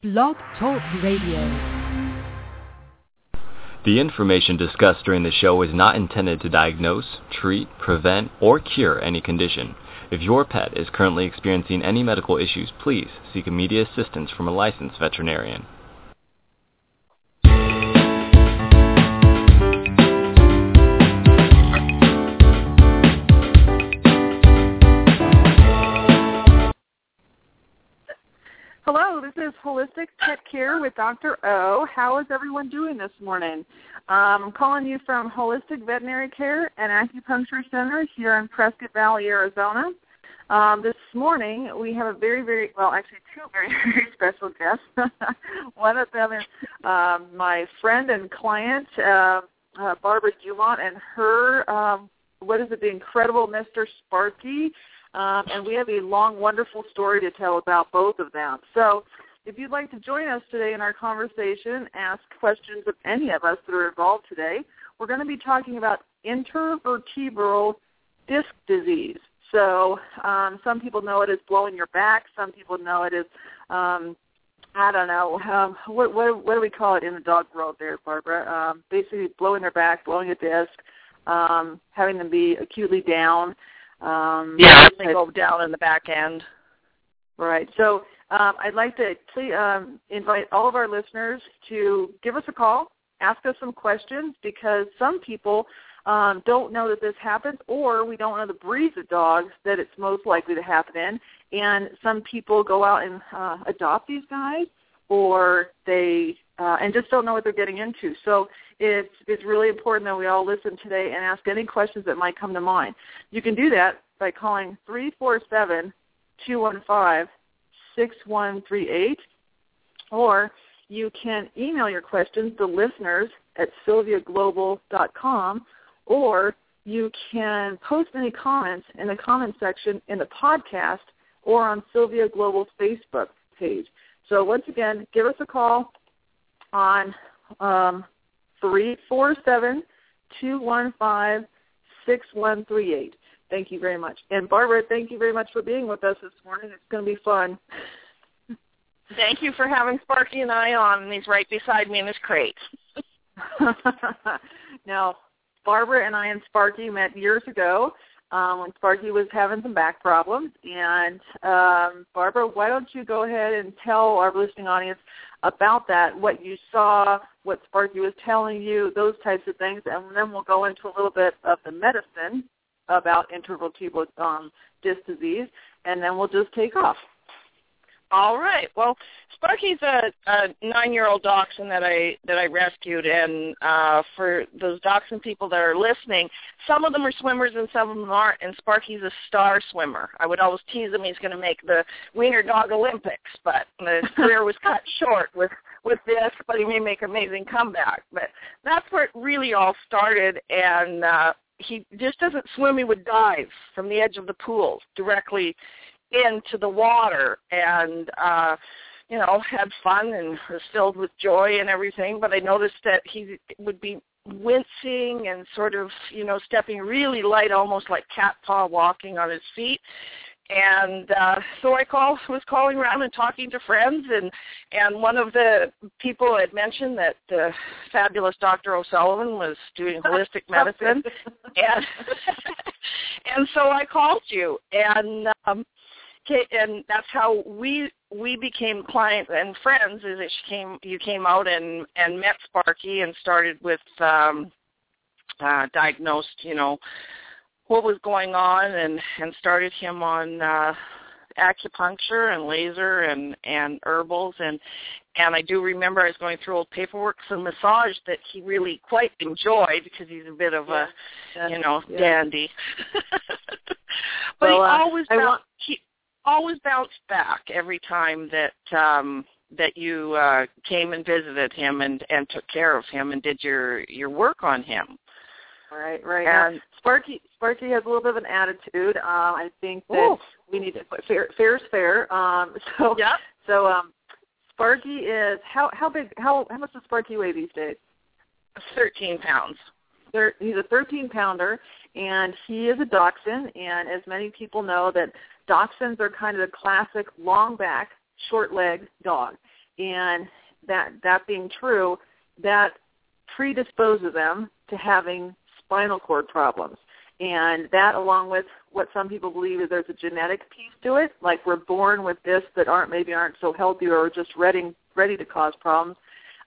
Blog Talk Radio. The information discussed during the show is not intended to diagnose, treat, prevent, or cure any condition. If your pet is currently experiencing any medical issues, please seek immediate assistance from a licensed veterinarian. This is Holistic Pet Care with Dr. O. How is everyone doing this morning? Um, I'm calling you from Holistic Veterinary Care and Acupuncture Center here in Prescott Valley, Arizona. Um, this morning we have a very, very well, actually two very, very special guests. One of them is um, my friend and client, uh, uh, Barbara Dumont, and her um, what is it, the incredible Mr. Sparkie. Um, and we have a long, wonderful story to tell about both of them. So if you'd like to join us today in our conversation, ask questions of any of us that are involved today, we're going to be talking about intervertebral disc disease. So um, some people know it as blowing your back. Some people know it as um, I don't know um, what, what what do we call it in the dog world there, Barbara? Um, basically, blowing their back, blowing a disc, um, having them be acutely down. Um, yeah, they go down in the back end. Right. So um, I'd like to please, um, invite all of our listeners to give us a call, ask us some questions, because some people um, don't know that this happens, or we don't know the breeds of dogs that it's most likely to happen in. And some people go out and uh, adopt these guys, or they uh, and just don't know what they're getting into. So it's it's really important that we all listen today and ask any questions that might come to mind. You can do that by calling three four seven two one five six one three eight, or you can email your questions to listeners at sylviaglobal.com, or you can post any comments in the comment section in the podcast or on Sylvia Global's Facebook page. So once again, give us a call on um, 347-215-6138. Thank you very much. And Barbara, thank you very much for being with us this morning. It's going to be fun. Thank you for having Sparkie and I on, and he's right beside me in his crate. now, Barbara and I and Sparkie met years ago um, when Sparkie was having some back problems. And um, Barbara, why don't you go ahead and tell our listening audience about that, what you saw, what Sparkie was telling you, those types of things, and then we'll go into a little bit of the medicine about intervertebral um, disc disease, and then we'll just take off. All right. Well, Sparkie's a, a nine-year-old dachshund that I that I rescued, and uh, for those dachshund people that are listening, some of them are swimmers and some of them aren't. And Sparkie's a star swimmer. I would always tease him he's going to make the Wiener Dog Olympics, but his career was cut short with with this. But he may make an amazing comeback. But that's where it really all started, and uh, he just doesn't swim. He would dive from the edge of the pool directly into the water and uh you know had fun and was filled with joy and everything. But i noticed that he would be wincing and sort of you know stepping really light almost like cat paw walking on his feet. And uh so i call was calling around and talking to friends. And and one of the people had mentioned that the fabulous dr o'sullivan was doing holistic medicine. And and so i called you. And um and that's how we we became clients and friends. Is that she came, you came out and and met Sparkie and started with um, uh, diagnosed, you know, what was going on and and started him on uh, acupuncture and laser and and herbals and and I do remember I was going through old paperwork some massage that he really quite enjoyed because he's a bit of yeah. a you know yeah. dandy. but well, he uh, always felt want, he always bounced back every time that um that you uh came and visited him and and took care of him and did your your work on him. Right, right. And now, Sparkie Sparkie has a little bit of an attitude. Um I think that Ooh. we need to fair fair is fair. Um so yeah. so um Sparkie is how how big how how much does Sparkie weigh these days? 13 pounds. Thir he's a 13 pounder and he is a dachshund and as many people know that dachshunds are kind of the classic long back, short leg dog. and that that being true, that predisposes them to having spinal cord problems. And that, along with what some people believe is there's a genetic piece to it, like we're born with this that aren't maybe aren't so healthy or just ready ready to cause problems.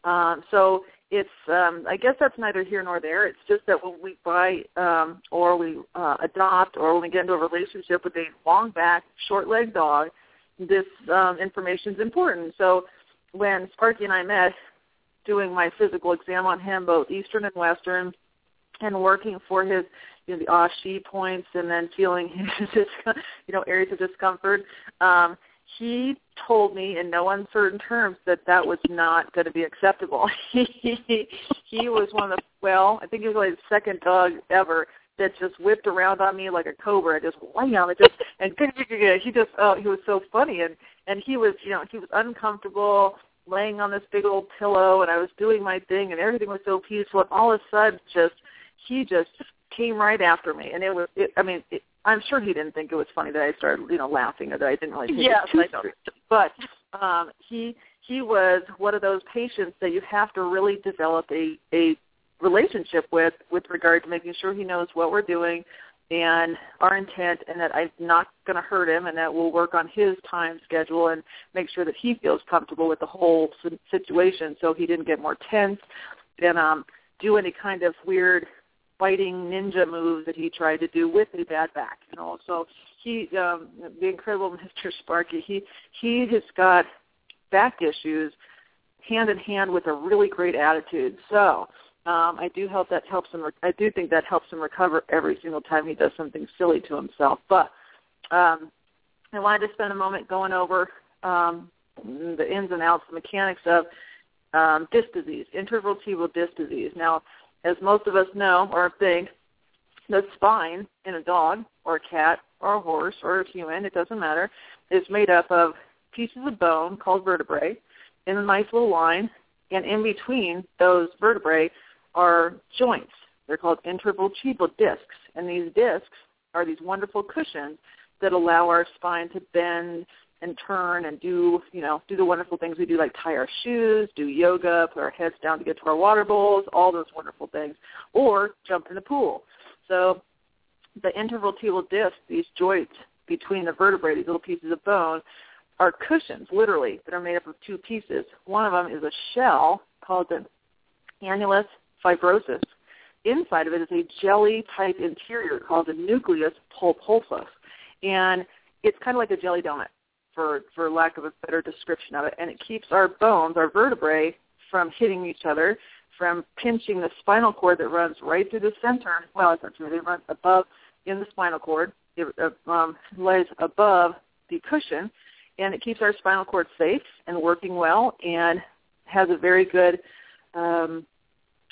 Um, so it's um, I guess that's neither here nor there. It's just that when we buy um, or we uh, adopt or when we get into a relationship with a long back, short leg dog, this um, information is important. So when Sparkie and I met, doing my physical exam on him, both Eastern and Western, and working for his you know the Ashi points and then feeling his you know areas of discomfort. Um, he told me in no uncertain terms that that was not going to be acceptable. he was one of the well, I think he was like the second dog ever that just whipped around on me like a cobra, just wham, it just and he just oh he was so funny. And and he was you know he was uncomfortable laying on this big old pillow and I was doing my thing and everything was so peaceful. And all of a sudden just he just came right after me and it was it, I mean it, I'm sure he didn't think it was funny that I started, you know, laughing or that I didn't really take yes, it too. But um, he he was one of those patients that you have to really develop a a relationship with with regard to making sure he knows what we're doing and our intent and that I'm not going to hurt him and that we'll work on his time schedule and make sure that he feels comfortable with the whole situation so he didn't get more tense and um do any kind of weird fighting ninja moves that he tried to do with a bad back. You know, so he, um, the incredible Mr. Sparkie, he he has got back issues hand in hand with a really great attitude. So um, I do hope that helps him. I do think that helps him recover every single time he does something silly to himself. But um, I wanted to spend a moment going over um, the ins and outs, the mechanics of um, disc disease, intervertebral disc disease. Now, as most of us know or think, the spine in a dog or a cat or a horse or a human, it doesn't matter, is made up of pieces of bone called vertebrae in a nice little line, and in between those vertebrae are joints. They're called intervertebral discs, and these discs are these wonderful cushions that allow our spine to bend and turn and do, you know, do the wonderful things we do like tie our shoes, do yoga, put our heads down to get to our water bowls, all those wonderful things, or jump in the pool. So the intervertebral disc, these joints between the vertebrae, these little pieces of bone, are cushions, literally, that are made up of two pieces. One of them is a shell called the annulus fibrosus. Inside of it is a jelly-type interior called the nucleus pulposus. And it's kind of like a jelly donut for for lack of a better description of it, and it keeps our bones, our vertebrae, from hitting each other, from pinching the spinal cord that runs right through the center. Well, it's not true; it runs above in the spinal cord. It uh, um, lays above the cushion, and it keeps our spinal cord safe and working well, and has a very good um,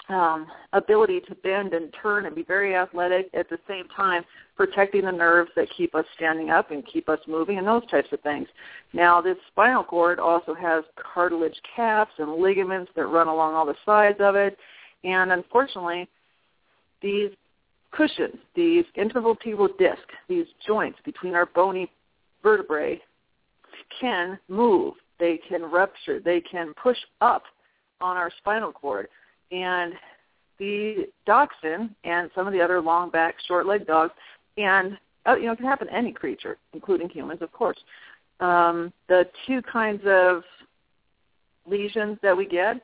um, ability to bend and turn and be very athletic at the same time protecting the nerves that keep us standing up and keep us moving and those types of things. Now this spinal cord also has cartilage caps and ligaments that run along all the sides of it. And unfortunately these cushions, these intervertebral discs, these joints between our bony vertebrae can move, they can rupture, they can push up on our spinal cord and the dachshund and some of the other long back, short leg dogs, and uh, you know it can happen to any creature, including humans, of course. Um, the two kinds of lesions that we get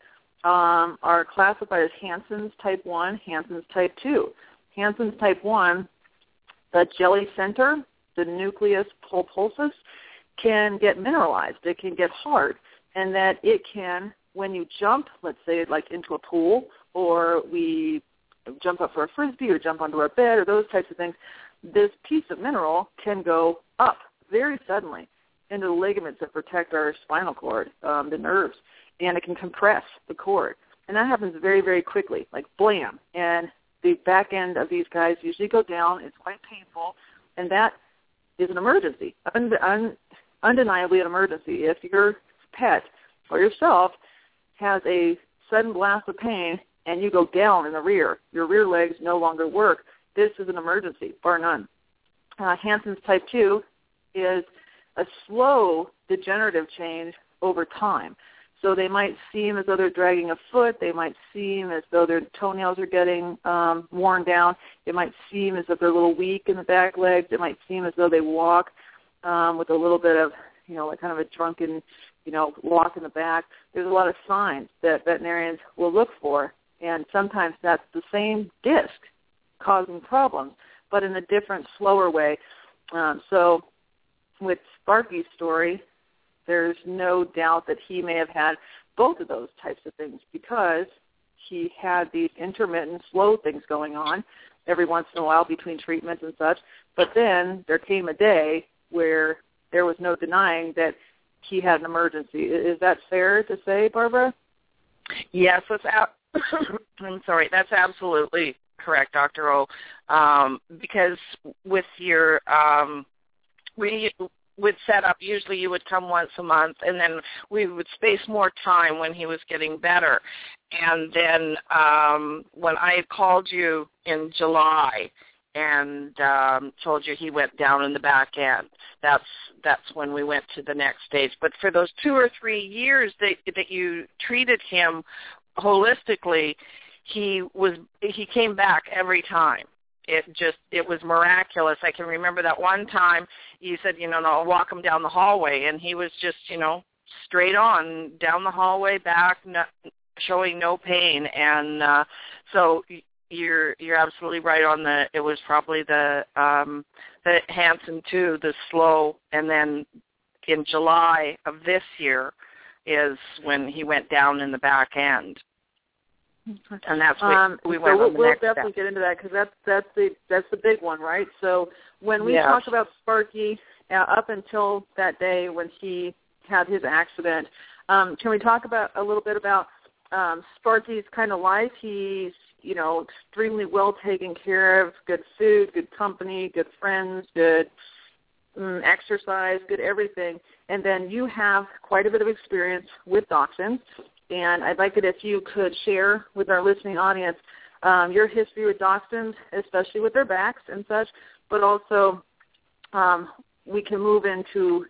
um, are classified as Hansen's type 1, Hansen's type 2. Hansen's type 1, the jelly center, the nucleus pulposus, can get mineralized. It can get hard, and that it can when you jump, let's say like into a pool, or we jump up for a frisbee or jump onto our bed or those types of things, this piece of mineral can go up very suddenly into the ligaments that protect our spinal cord, um, the nerves, and it can compress the cord. And that happens very, very quickly, like blam. And the back end of these guys usually go down. It's quite painful, and that is an emergency, un- un- undeniably an emergency. If your pet or yourself has a sudden blast of pain and you go down in the rear, your rear legs no longer work, this is an emergency, bar none. Uh, Hansen's type 2 is a slow degenerative change over time. So they might seem as though they're dragging a foot. They might seem as though their toenails are getting um, worn down. It might seem as if they're a little weak in the back legs. It might seem as though they walk um, with a little bit of, you know, like kind of a drunken, you know, walk in the back. There's a lot of signs that veterinarians will look for, and sometimes that's the same disc causing problems, but in a different, slower way. Um, so with Sparkie's story, there's no doubt that he may have had both of those types of things because he had these intermittent slow things going on every once in a while between treatments and such. But then there came a day where there was no denying that he had an emergency. Is that fair to say, Barbara? Yes, that's out. I'm sorry. That's absolutely correct, Dr. O. Um, because with your um, we would set up usually you would come once a month and then we would space more time when he was getting better and then um when i had called you in july and um told you he went down in the back end. That's that's when we went to the next stage. But for those two or three years that that you treated him holistically he was he came back every time. It just it was miraculous. I can remember that one time you said, you know, no, I'll walk him down the hallway, and he was just, you know, straight on down the hallway back, no, showing no pain, and uh, so you're you're absolutely right on the. It was probably the um, the Hansen too, the slow, and then in July of this year is when he went down in the back end and that's what um, we went so we'll, we'll definitely step. get into that because that's that's the that's the big one, right? So when we yes. talk about Sparkie uh, up until that day when he had his accident, um, can we talk about a little bit about um, Sparkie's kind of life? He's you know extremely well taken care of, good food, good company, good friends, good um, exercise, good everything. And then you have quite a bit of experience with dachshunds and I'd like it if you could share with our listening audience um, your history with dachshunds, especially with their backs and such, but also um, we can move into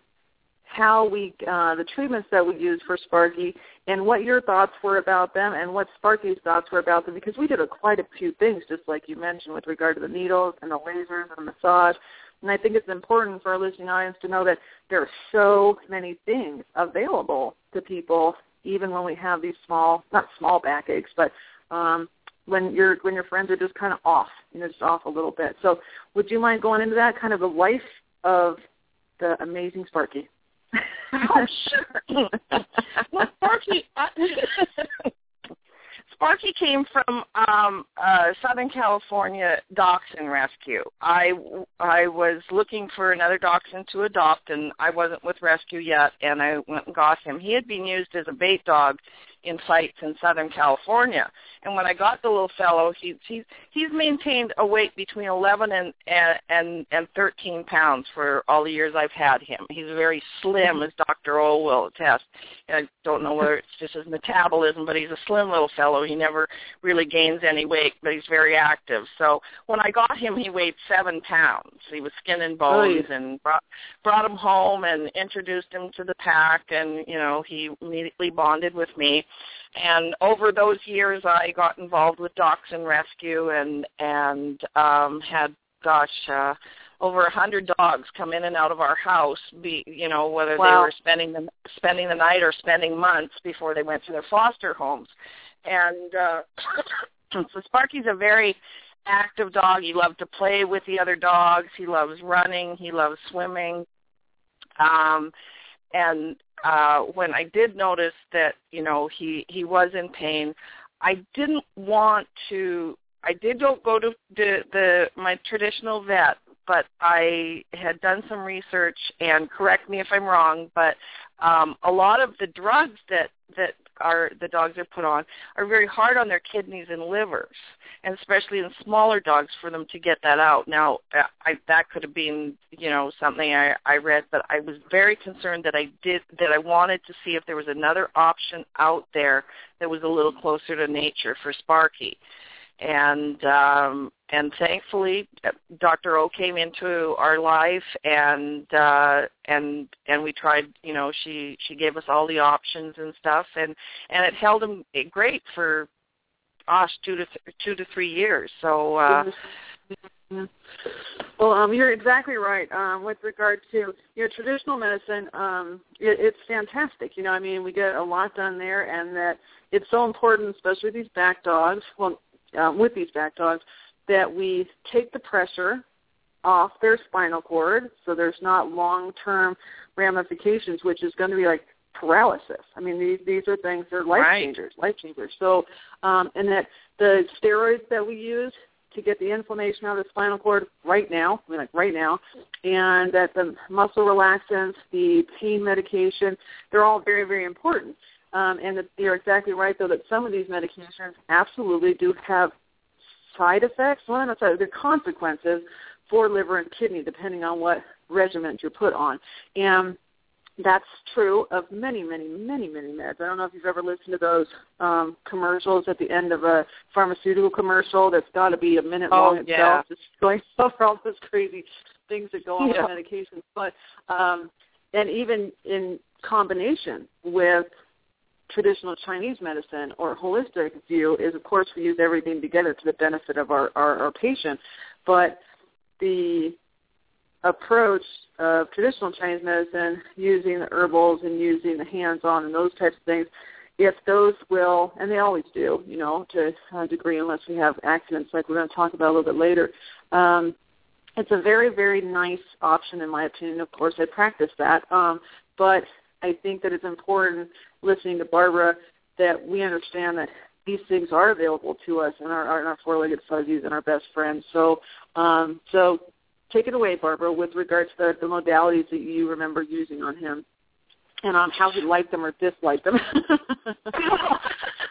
how we uh, the treatments that we use for Sparkie and what your thoughts were about them and what Sparkie's thoughts were about them because we did a, quite a few things just like you mentioned with regard to the needles and the lasers and the massage and I think it's important for our listening audience to know that there are so many things available to people even when we have these small, not small backaches, but um, when your when your friends are just kind of off, you know, just off a little bit. So, would you mind going into that kind of the life of the amazing Sparkie? oh, sure. well, Sparkie, Sparkie came from um, uh, Southern California Dachshund Rescue. I I was looking for another dachshund to adopt, and I wasn't with Rescue yet, and I went and got him. He had been used as a bait dog in fights in Southern California. And when I got the little fellow, he, he's he's maintained a weight between 11 and and and 13 pounds for all the years I've had him. He's very slim, as Dr. O will attest. I don't know whether it's just his metabolism, but he's a slim little fellow. He never really gains any weight, but he's very active. So when I got him, he weighed seven pounds. He was skin and bones, oh, and brought brought him home and introduced him to the pack, and you know he immediately bonded with me and over those years I got involved with Dachshund Rescue and and um had gosh uh over a hundred dogs come in and out of our house be you know whether wow. they were spending the spending the night or spending months before they went to their foster homes. And uh so Sparkie's a very active dog. He loves to play with the other dogs. He loves running. He loves swimming. Um and uh when I did notice that you know he he was in pain, I didn't want to. I did go go to the the my traditional vet, but I had done some research and correct me if I'm wrong, but um a lot of the drugs that that are the dogs are put on are very hard on their kidneys and livers, and especially in smaller dogs for them to get that out. Now, uh, I, that could have been you know something I, I read, but I was very concerned that I did that I wanted to see if there was another option out there that was a little closer to nature for Sparkie. And um, and thankfully Dr. O came into our life and uh and and we tried you know she she gave us all the options and stuff. And and it held him great for gosh two to th- two to three years. So uh well um you're exactly right um with regard to you know traditional medicine um it, it's fantastic. You know i mean we get a lot done there and that it's so important especially with these back dogs well um, with these back dogs that we take the pressure off their spinal cord so there's not long-term ramifications, which is going to be like paralysis. I mean, these these are things that are life right. changers, life changers. So, um, and that the steroids that we use to get the inflammation out of the spinal cord right now, I mean, like right now, and that the muscle relaxants, the pain medication, they're all very, very important. Um, and that you're exactly right, though, that some of these medications absolutely do have side effects, well, not side, the consequences for liver and kidney, depending on what regimen you're put on. And that's true of many, many, many, many meds. I don't know if you've ever listened to those um, commercials at the end of a pharmaceutical commercial that's got to be a minute oh, long yeah. itself, just going over all those crazy things that go on yeah. with medications. But um, and even in combination with traditional Chinese medicine or holistic view is, of course, we use everything together to the benefit of our, our, our patient. But the approach of traditional Chinese medicine, using the herbals and using the hands-on and those types of things, if those will, and they always do, you know, to a degree, unless we have accidents like we're going to talk about a little bit later. Um, it's a very, very nice option in my opinion. Of course, I practice that, um, but I think that it's important listening to Barbara that we understand that these things are available to us and our, our, our four-legged fuzzies and our best friends. So, um, so take it away, Barbara, with regards to the, the modalities that you remember using on him and on how he liked them or disliked them.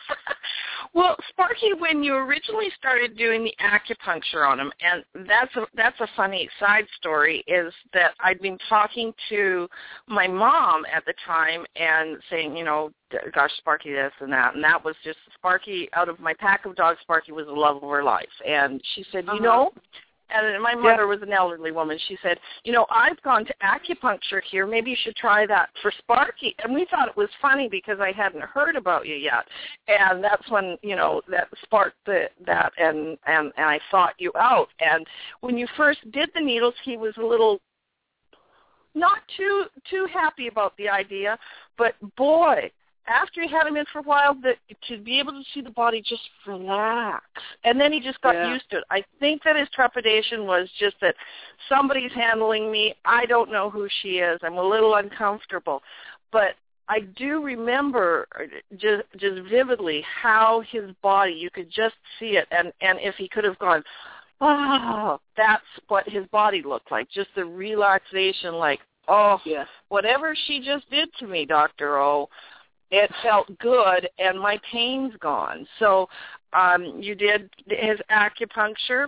Well, Sparkie, when you originally started doing the acupuncture on him, and that's a that's a funny side story, is that I'd been talking to my mom at the time and saying, you know, gosh, Sparkie this and that, and that was just Sparkie out of my pack of dogs. Sparkie was the love of her life, and she said, uh-huh. you know, and my mother was an elderly woman. She said, "You know, I've gone to acupuncture here. Maybe you should try that for Sparkie." And we thought it was funny because I hadn't heard about you yet, and that's when you know that sparked the, that, and and and I sought you out. And when you first did the needles, he was a little not too too happy about the idea, but boy, after he had him in for a while, that to be able to see the body just relax, and then he just got Yeah. used to it. I think that his trepidation was just that somebody's handling me. I don't know who she is. I'm a little uncomfortable, but I do remember uh, just just vividly how his body. You could just see it, and and if he could have gone. Oh, that's what his body looked like. Just the relaxation, like, oh, yeah. whatever she just did to me, Doctor O, it felt good and my pain's gone. So um you did his acupuncture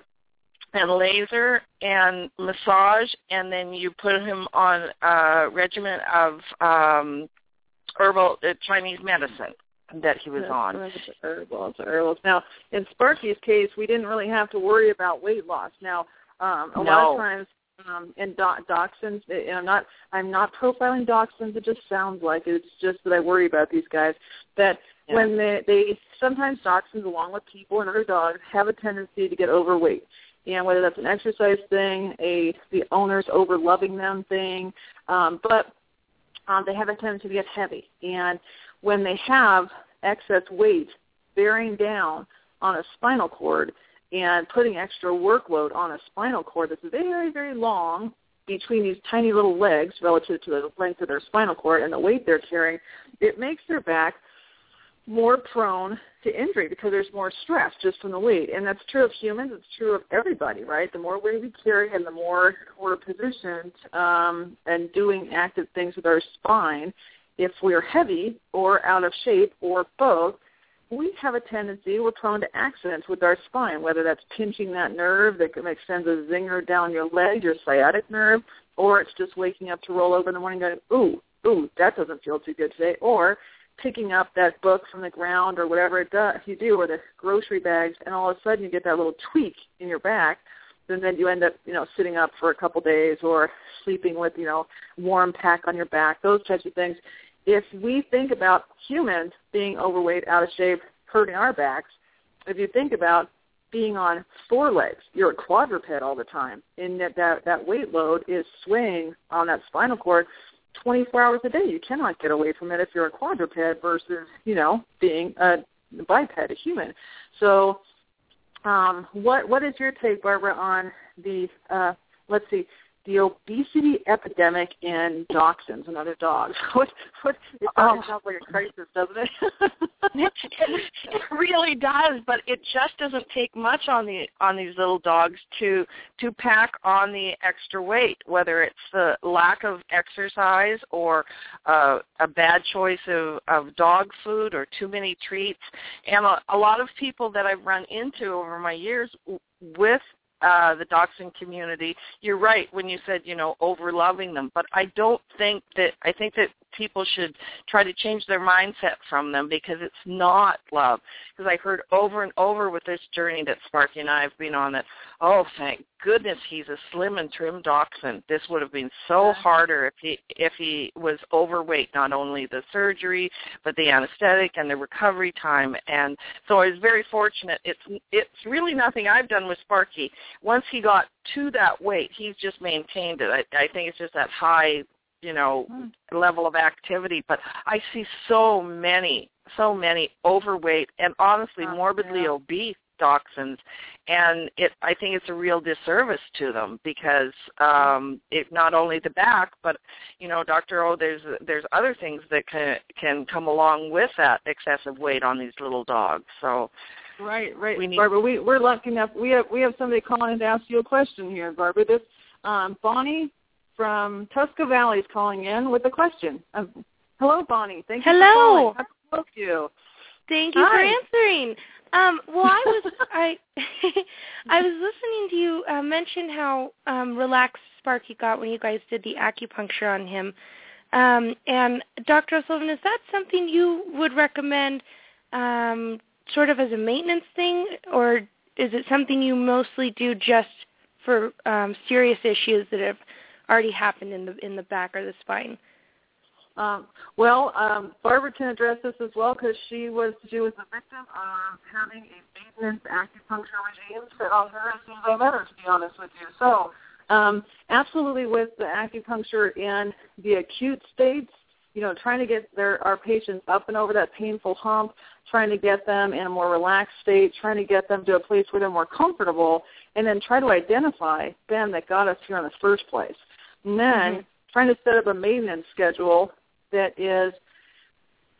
and laser and massage and then you put him on a regimen of um herbal uh, Chinese medicine that he was That's on. right, herbals, herbals. Now, in Sparkie's case, we didn't really have to worry about weight loss. Now, um, a lot of times um, in do- dachshunds, and I'm not I'm not profiling dachshunds. It just sounds like it. It's just that I worry about these guys. That Yeah. when they they sometimes dachshunds, along with people and other dogs, have a tendency to get overweight. And whether that's an exercise thing, a the owners over loving them thing, um, but um, they have a tendency to get heavy. And when they have excess weight bearing down on a spinal cord and putting extra workload on a spinal cord that's very, very long between these tiny little legs relative to the length of their spinal cord and the weight they're carrying, it makes their back more prone to injury because there's more stress just from the weight. And that's true of humans. It's true of everybody, right? The more weight we carry and the more we're positioned um, and doing active things with our spine, if we're heavy or out of shape or both, we have a tendency, we're prone to accidents with our spine, whether that's pinching that nerve that sends a zinger down your leg, your sciatic nerve, or it's just waking up to roll over in the morning going, ooh, ooh, that doesn't feel too good today, or picking up that book from the ground or whatever it does you do or the grocery bags and all of a sudden you get that little tweak in your back and then you end up you know sitting up for a couple days or sleeping with you know warm pack on your back those types of things if we think about humans being overweight out of shape hurting our backs if you think about being on four legs you're a quadruped all the time and that that, that weight load is swaying on that spinal cord 24 hours a day. You cannot get away from it if you're a quadruped versus, you know, being a biped, a human. So um, what what is your take, Barbara, on the uh, let's see, the obesity epidemic in dachshunds and other dogs. What what it oh. sounds like a crisis, doesn't it? it? It really does, but it just doesn't take much on the on these little dogs to to pack on the extra weight, whether it's the lack of exercise or uh, a bad choice of, of dog food or too many treats. And a, a lot of people that I've run into over my years with uh, the dachshund community. You're right when you said, you know, over loving them, but I don't think that I think that people should try to change their mindset from them because it's not love. Because I've heard over and over with this journey that Sparkie and I have been on that, oh, thank goodness he's a slim and trim dachshund. This would have been so harder if he if he was overweight, not only the surgery, but the anesthetic and the recovery time. And so I was very fortunate. It's it's really nothing I've done with Sparkie. Once he got to that weight, he's just maintained it. I, I think it's just that high you know mm. level of activity but i see so many so many overweight and honestly oh, morbidly yeah. obese dachshunds and it i think it's a real disservice to them because um it not only the back but you know dr o there's there's other things that can can come along with that excessive weight on these little dogs so right right we need, barbara we we're lucky enough we have we have somebody calling in to ask you a question here barbara this um bonnie from Tusca Valley is calling in with a question. Uh, hello, Bonnie. Thank you hello. for calling. How can I help you? Thank you Hi. for answering. Um, well, I was I I was listening to you uh, mention how um, relaxed Sparkie got when you guys did the acupuncture on him. Um, and Dr. O'Sullivan, is that something you would recommend um, sort of as a maintenance thing, or is it something you mostly do just for um, serious issues that have already happened in the in the back or the spine? Um, well, um, Barbara can address this as well because she was she was a victim of having a maintenance acupuncture regime set on her as soon as I met her. To be honest with you, so um, absolutely with the acupuncture in the acute states, you know, trying to get their our patients up and over that painful hump, trying to get them in a more relaxed state, trying to get them to a place where they're more comfortable, and then try to identify them that got us here in the first place. And then mm-hmm. trying to set up a maintenance schedule that is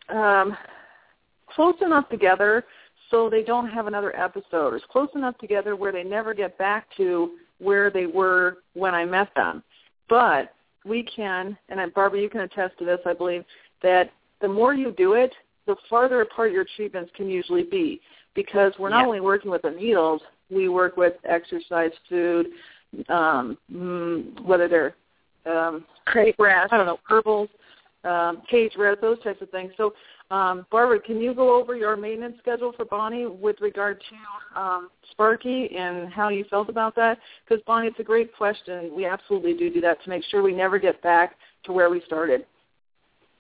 um, close enough together so they don't have another episode. It's close enough together where they never get back to where they were when I met them. But we can, and Barbara, you can attest to this, I believe, that the more you do it, the farther apart your treatments can usually be because we're not only working with the needles, we work with exercise, food, um, mm, whether they're um, crate rest, I don't know, herbals, um, cage rest, those types of things. So, um, Barbara, can you go over your maintenance schedule for Bonnie with regard to um, Sparkie and how you felt about that? Because Bonnie, it's a great question. We absolutely do do that to make sure we never get back to where we started.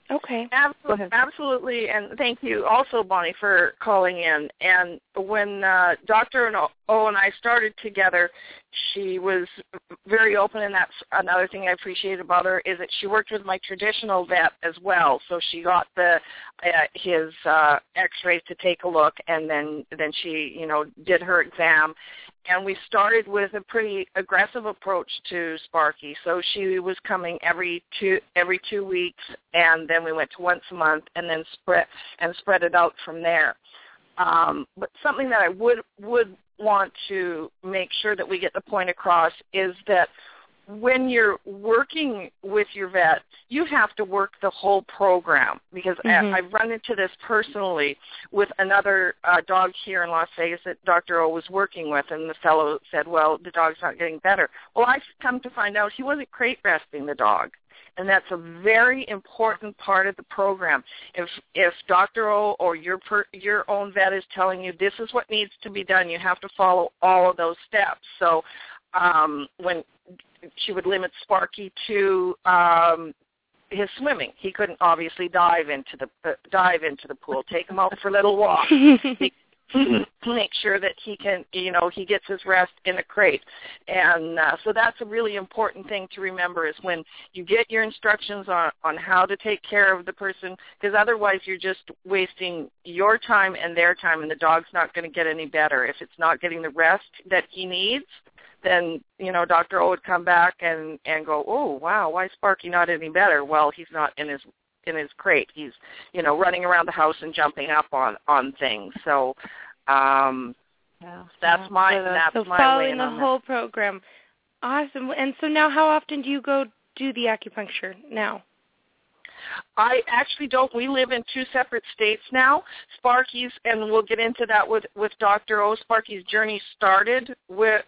Okay. Absolutely, absolutely, and thank you also, Bonnie, for calling in. And when uh, Dr. O and I started together, she was very open, and that's another thing I appreciate about her is that she worked with my traditional vet as well. So she got the uh, his uh, X-rays to take a look, and then then she you know did her exam, and we started with a pretty aggressive approach to Sparkie. So she was coming every two every two weeks, and then we went to once a month, and then spread and spread it out from there. Um, but something that I would would want to make sure that we get the point across is that when you're working with your vet, you have to work the whole program because mm-hmm. I, I've run into this personally with another uh, dog here in Las Vegas that Dr. O was working with, and the fellow said, "Well, the dog's not getting better." Well, I've come to find out he wasn't crate resting the dog, and that's a very important part of the program. If if Dr. O or your per, your own vet is telling you this is what needs to be done, you have to follow all of those steps. So um, when she would limit Sparkie to um, his swimming. He couldn't obviously dive into the uh, dive into the pool. Take him out for a little walks. make sure that he can, you know, he gets his rest in a crate. And uh, so that's a really important thing to remember is when you get your instructions on on how to take care of the person, because otherwise you're just wasting your time and their time, and the dog's not going to get any better if it's not getting the rest that he needs then you know Dr. O would come back and and go, oh wow, why is Sparkie not any better? Well, he's not in his in his crate. He's you know running around the house and jumping up on on things. So um, yeah, that's yeah. my so, that's so my following the that. whole program. Awesome. And so now, how often do you go do the acupuncture now? I actually don't. We live in two separate states now. Sparkie's, and we'll get into that with with Dr. O. Sparkie's journey started with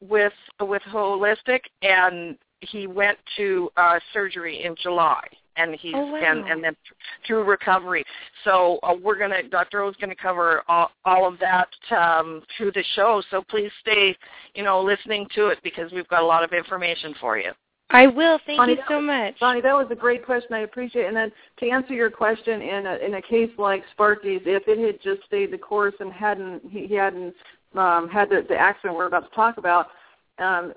with with holistic, and he went to uh, surgery in July, and he's oh, wow. and and then through recovery. So uh, we're gonna Dr. O is gonna cover all, all of that um, through the show. So please stay, you know, listening to it because we've got a lot of information for you. I will. Thank Bonnie, you so was, much. Bonnie, that was a great question. I appreciate it. And then to answer your question, in a, in a case like Sparkie's, if it had just stayed the course and hadn't he, he hadn't um, had the, the accident we're about to talk about, um,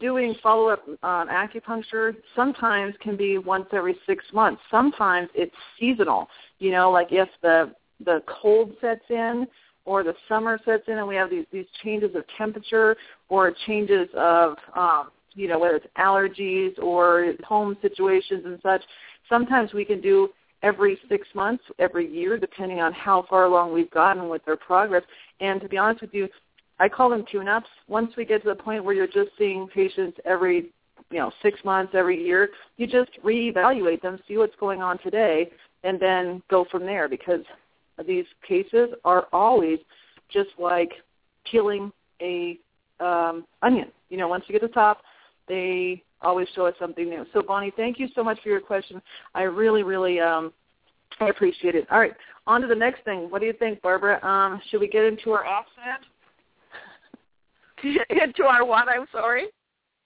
doing follow-up um, acupuncture sometimes can be once every six months. Sometimes it's seasonal. You know, like if the the cold sets in or the summer sets in, and we have these these changes of temperature or changes of um, you know, whether it's allergies or home situations and such. Sometimes we can do every six months, every year, depending on how far along we've gotten with their progress. And to be honest with you, I call them tune-ups. Once we get to the point where you're just seeing patients every, you know, six months, every year, you just reevaluate them, see what's going on today, and then go from there because these cases are always just like peeling a um, onion. You know, once you get to the top, they always show us something new. So Bonnie, thank you so much for your question. I really, really um, I appreciate it. All right, on to the next thing. What do you think, Barbara? Um, should we get into our accident? into our what? I'm sorry.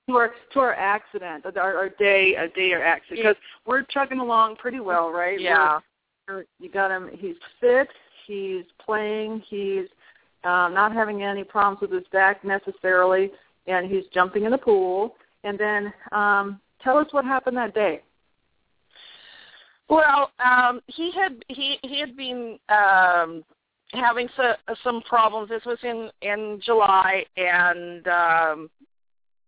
To our to our accident, our, our day, a day or accident, because we're chugging along pretty well, right? Yeah. We're, you got him. He's fit. He's playing. He's um, not having any problems with his back necessarily, and he's jumping in the pool and then um, tell us what happened that day. Well, um, he had he he had been um, having so, some problems. This was in in July, and um,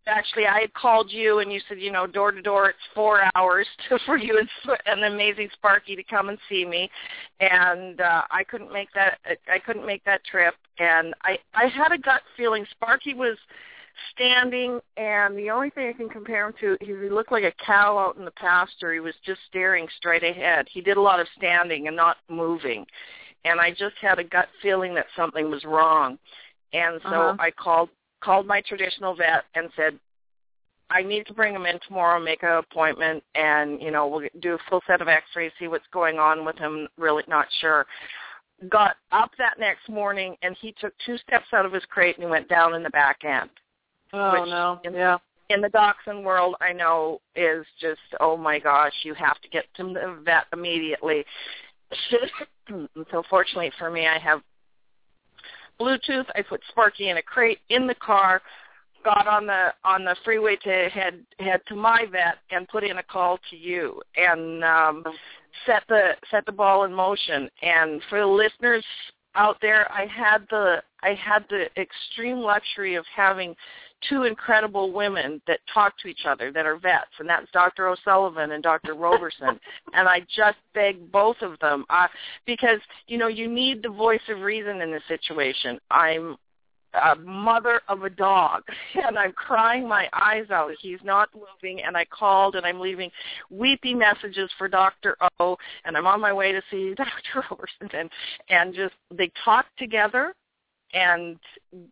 actually, I had called you, and you said, you know, door to door, it's four hours to, for you and an amazing Sparkie to come and see me, and uh, I couldn't make that. I couldn't make that trip, and I I had a gut feeling Sparkie was standing, and the only thing I can compare him to, he looked like a cow out in the pasture. He was just staring straight ahead. He did a lot of standing and not moving, and I just had a gut feeling that something was wrong. And so uh-huh. I called called my traditional vet and said, I need to bring him in tomorrow, make an appointment, and you know we'll do a full set of X-rays, see what's going on with him. Really not sure. Got up that next morning, and he took two steps out of his crate and he went down in the back end. Oh no! In, yeah. In the dachshund world, I know is just oh my gosh, you have to get to the vet immediately. so fortunately for me, I have Bluetooth. I put Sparkie in a crate in the car, got on the on the freeway to head head to my vet, and put in a call to you and um, set the set the ball in motion. And for the listeners out there, I had the I had the extreme luxury of having two incredible women that talk to each other that are vets, and that's Dr. O'Sullivan and Dr. Roberson. and I just beg both of them uh, because you know you need the voice of reason in this situation. I'm a mother of a dog and I'm crying my eyes out. He's not moving and I called and I'm leaving weepy messages for Dr. O and I'm on my way to see Dr. Roberson and and just they talked together and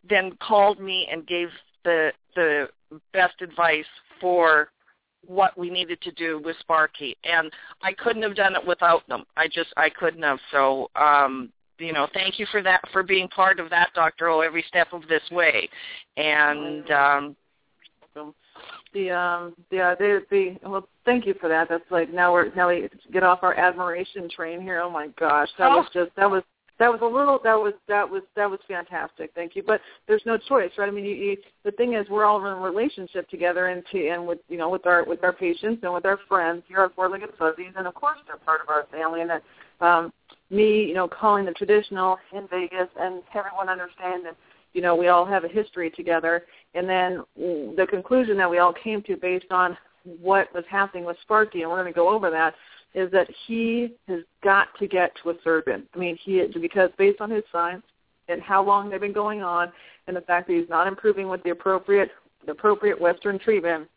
then called me and gave the the best advice for what we needed to do with Sparkie, and I couldn't have done it without them. I just I couldn't have. So um, you know, thank you for that for being part of that, Doctor O, every step of this way, and. um the um yeah the the well thank you for that that's like now we're now we get off our admiration train here oh my gosh that oh. was just that was that was a little that was that was that was fantastic thank you. But there's no choice right? I mean you, you the thing is we're all in a relationship together and to and with you know with our with our patients and with our friends here at four legged fuzzies. And of course they're part of our family. And that um me you know calling the traditional in vegas and everyone understand that you know we all have a history together. And then the conclusion that we all came to based on what was happening with sparkie and we're going to go over that is that he has got to get to a surgeon. I mean, he because based on his signs and how long they've been going on, and the fact that he's not improving with the appropriate the appropriate Western treatment,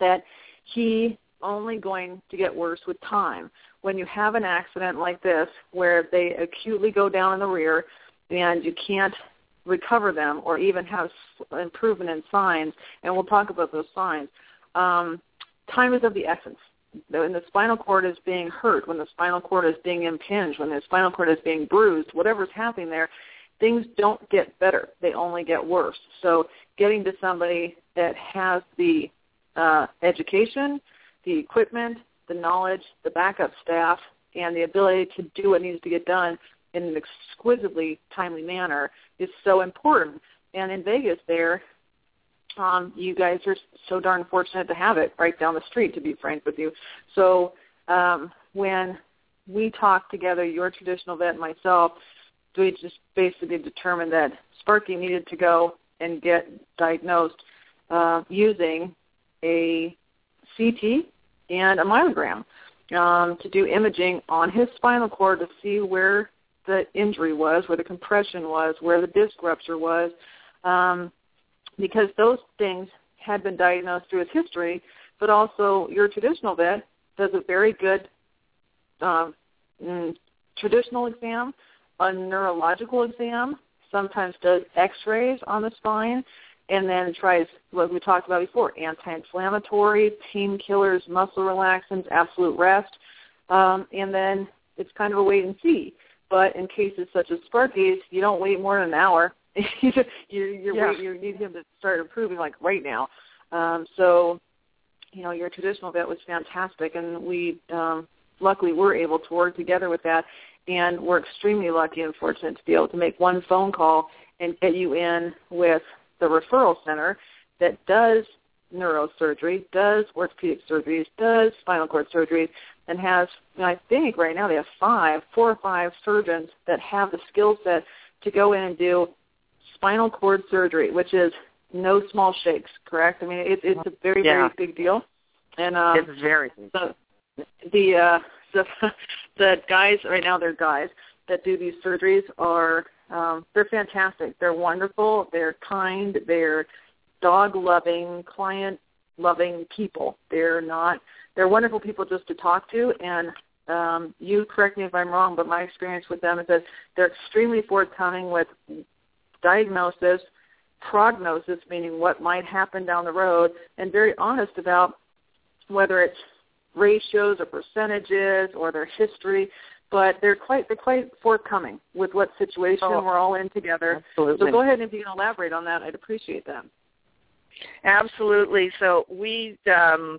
that he only going to get worse with time. When you have an accident like this, where they acutely go down in the rear, and you can't recover them or even have improvement in signs, and we'll talk about those signs. Um, time is of the essence when the spinal cord is being hurt, when the spinal cord is being impinged, when the spinal cord is being bruised, whatever's happening there, things don't get better. They only get worse. So getting to somebody that has the uh, education, the equipment, the knowledge, the backup staff, and the ability to do what needs to get done in an exquisitely timely manner is so important. And in Vegas there, um, you guys are so darn fortunate to have it right down the street, to be frank with you. So um, when we talked together, your traditional vet and myself, we just basically determined that Sparkie needed to go and get diagnosed uh, using a CT and a myelogram um, to do imaging on his spinal cord to see where the injury was, where the compression was, where the disc rupture was, um, because those things had been diagnosed through his history, but also your traditional vet does a very good um, mm, traditional exam, a neurological exam, sometimes does x-rays on the spine, and then tries what we talked about before, anti-inflammatory, painkillers, muscle relaxants, absolute rest, um, and then it's kind of a wait and see. But in cases such as Sparkie's, you don't wait more than an hour you you're, yeah. you need him to start improving like right now. Um, so, you know, your traditional vet was fantastic, and we um, luckily were able to work together with that. And we're extremely lucky and fortunate to be able to make one phone call and get you in with the referral center that does neurosurgery, does orthopedic surgeries, does spinal cord surgeries, and has, I think right now they have five, four or five surgeons that have the skill set to go in and do spinal cord surgery, which is no small shakes, correct? I mean, it, it's a very, yeah. very big deal. And um, it's very big. So the uh, the the guys right now, they're guys that do these surgeries are um, they're fantastic. They're wonderful. They're kind. They're dog loving, client loving people. They're not. They're wonderful people just to talk to, and um, you correct me if I'm wrong, but my experience with them is that they're extremely forthcoming with diagnosis, prognosis, meaning what might happen down the road, and very honest about whether it's ratios or percentages or their history. But they're quite they're quite forthcoming with what situation oh, we're all in together. Absolutely. So go ahead and if you can elaborate on that, I'd appreciate that. Absolutely. So we um,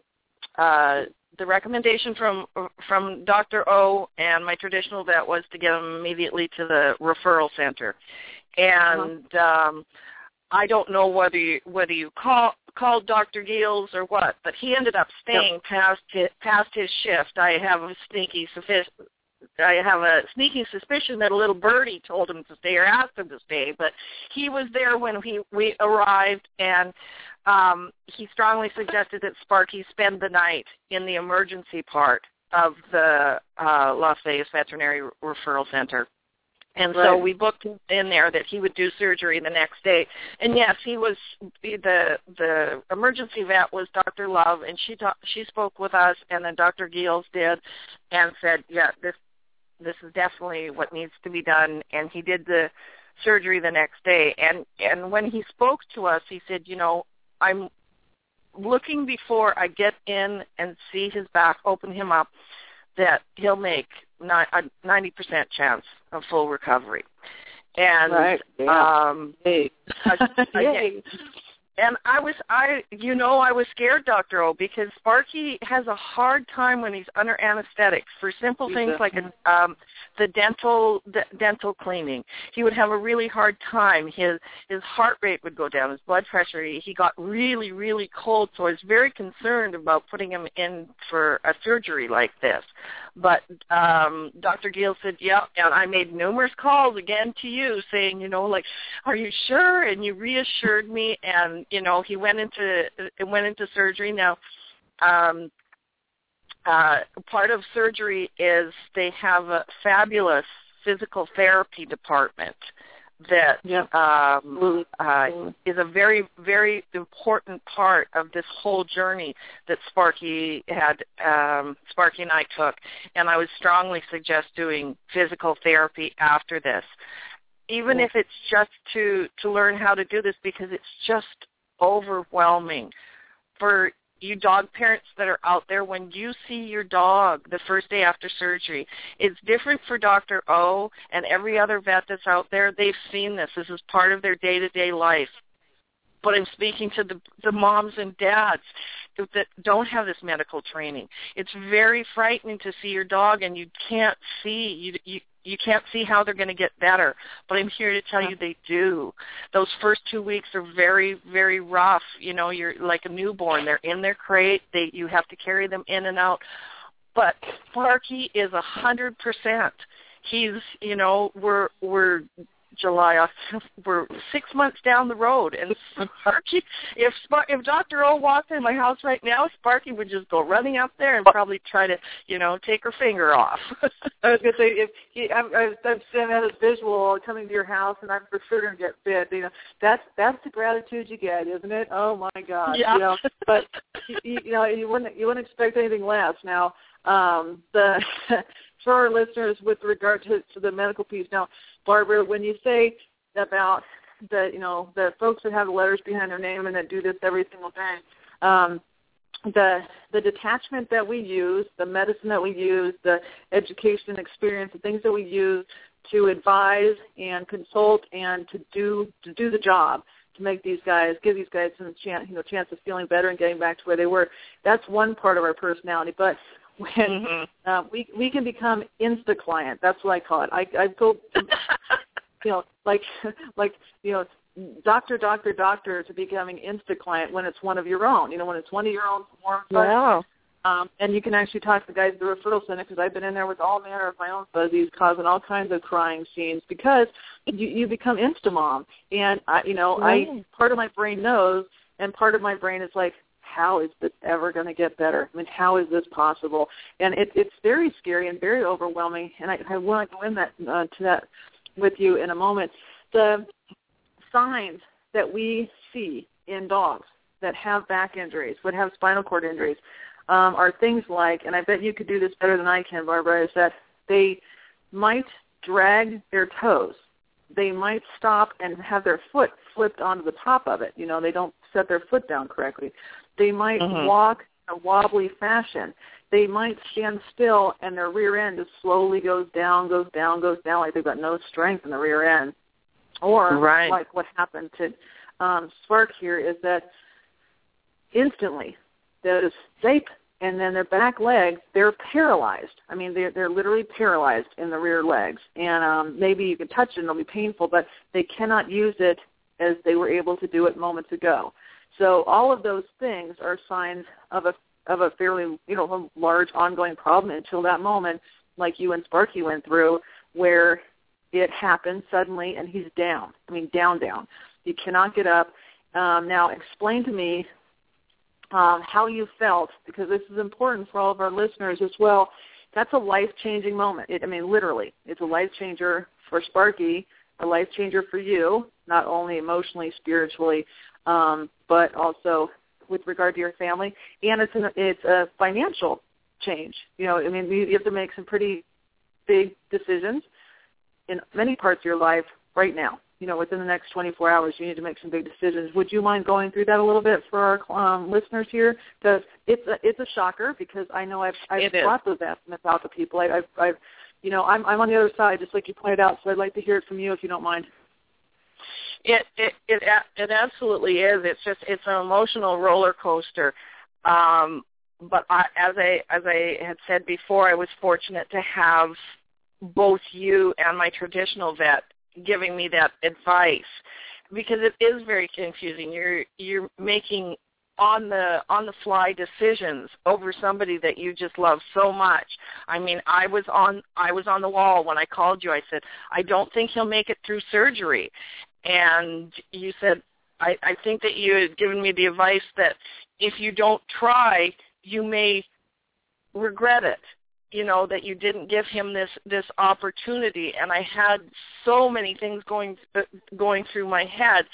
uh, the recommendation from from Dr. O and my traditional vet was to get them immediately to the referral center, and uh-huh. um, I don't know whether you, whether you call called Dr. Geels or what, but he ended up staying yep. past his, past his shift. I have a sneaky I have a sneaking suspicion that a little birdie told him to stay or asked him to stay, but he was there when he we arrived, and um, he strongly suggested that Sparkie spend the night in the emergency part of the uh, Las Vegas Veterinary Referral Center. And right. so we booked in there that he would do surgery the next day. And yes, he was the the emergency vet was Dr. Love, and she ta- she spoke with us, and then Dr. Geels did, and said, yeah, this this is definitely what needs to be done. And he did the surgery the next day. And and when he spoke to us, he said, you know, I'm looking before I get in and see his back, open him up, that he'll make ninety percent chance of full recovery. And right. yeah. um, hey. And I was I you know I was scared Dr. O because Sparkie has a hard time when he's under anesthetic for simple things like a, um the dental the dental cleaning. He would have a really hard time. His his heart rate would go down, his blood pressure. He, he got really really cold, so I was very concerned about putting him in for a surgery like this. But um Dr. Geels said, "Yeah," and I made numerous calls again to you saying, you know, like, "Are you sure?" and you reassured me and you know, he went into went into surgery now um uh, part of surgery is they have a fabulous physical therapy department that yep. um, uh, is a very, very important part of this whole journey that Sparkie had, um, Sparkie and I took. And I would strongly suggest doing physical therapy after this, even if it's just to to learn how to do this because it's just overwhelming for you dog parents that are out there, when you see your dog the first day after surgery, it's different for Dr. O and every other vet that's out there. They've seen this. This is part of their day-to-day life. But I'm speaking to the, the moms and dads that don't have this medical training. It's very frightening to see your dog and you can't see you you you can't see how they're going to get better, but I'm here to tell you they do. Those first two weeks are very, very rough. You know, you're like a newborn. They're in their crate. They you have to carry them in and out. But Sparkie is a hundred percent. He's, you know, we're we're July. We're six months down the road, and Sparkie. If if Doctor O walked in my house right now, Sparkie would just go running up there and probably try to, you know, take her finger off. I was gonna say if he, I'm, I'm that as visual coming to your house, and I'm for sure gonna get bit. You know, that's that's the gratitude you get, isn't it? Oh my God. Yeah. You know, but you, you know, you wouldn't you wouldn't expect anything less. Now, um, the for our listeners with regard to, to the medical piece. Now, Barbara, when you say about the you know the folks that have the letters behind their name and that do this every single day, um, the the detachment that we use, the medicine that we use, the education experience, the things that we use to advise and consult and to do to do the job to make these guys give these guys some chance you know chance of feeling better and getting back to where they were. That's one part of our personality, but when mm-hmm. uh, we we can become insta client. That's what I call it. I I go, you know, like like you know, doctor, doctor, doctor to becoming insta client when it's one of your own. You know, when it's one of your own forms. Yeah. Um, and you can actually talk to the guys at the referral center because I've been in there with all manner of my own fuzzies, causing all kinds of crying scenes because you, you become insta mom. And I, you know. I part of my brain knows, and part of my brain is like, how is this ever going to get better? I mean, how is this possible? And it, it's very scary and very overwhelming. And I, I want to go in that uh, to that with you in a moment. The signs that we see in dogs that have back injuries, that have spinal cord injuries, um, are things like, and I bet you could do this better than I can, Barbara, is that they might drag their toes. They might stop and have their foot flipped onto the top of it. You know, they don't set their foot down correctly. They might mm-hmm. walk in a wobbly fashion. They might stand still and their rear end just slowly goes down, goes down, goes down, like they've got no strength in the rear end. Or right. like what happened to um, Spark here is that instantly the they and then their back legs they're paralyzed. I mean they're they're literally paralyzed in the rear legs. And um, maybe you can touch it and it'll be painful, but they cannot use it as they were able to do it moments ago. So all of those things are signs of a of a fairly you know large ongoing problem until that moment, like you and Sparkie went through, where it happened suddenly and he's down. I mean down down. He cannot get up. Um, now explain to me um, how you felt because this is important for all of our listeners as well. That's a life changing moment. It, I mean literally, it's a life changer for Sparkie, a life changer for you, not only emotionally, spiritually, um, but also with regard to your family, and it's an, it's a financial change. You know, I mean, you have to make some pretty big decisions in many parts of your life right now. you know, within the next 24 hours, you need to make some big decisions. Would you mind going through that a little bit for our um, listeners here? Because it's a, it's a shocker because I know I've I've brought those estimates out to people. I, I've, I've you know I'm I'm on the other side, just like you pointed out. So I'd like to hear it from you if you don't mind. It it it it absolutely is. It's just it's an emotional roller coaster. Um, but I, as I as I had said before, I was fortunate to have both you and my traditional vet giving me that advice because it is very confusing. You're you're making on the on the fly decisions over somebody that you just love so much. I mean, I was on I was on the wall when I called you. I said, "I don't think he'll make it through surgery." And you said, I, I think that you had given me the advice that if you don't try, you may regret it you know that you didn't give him this this opportunity and i had so many things going uh, going through my head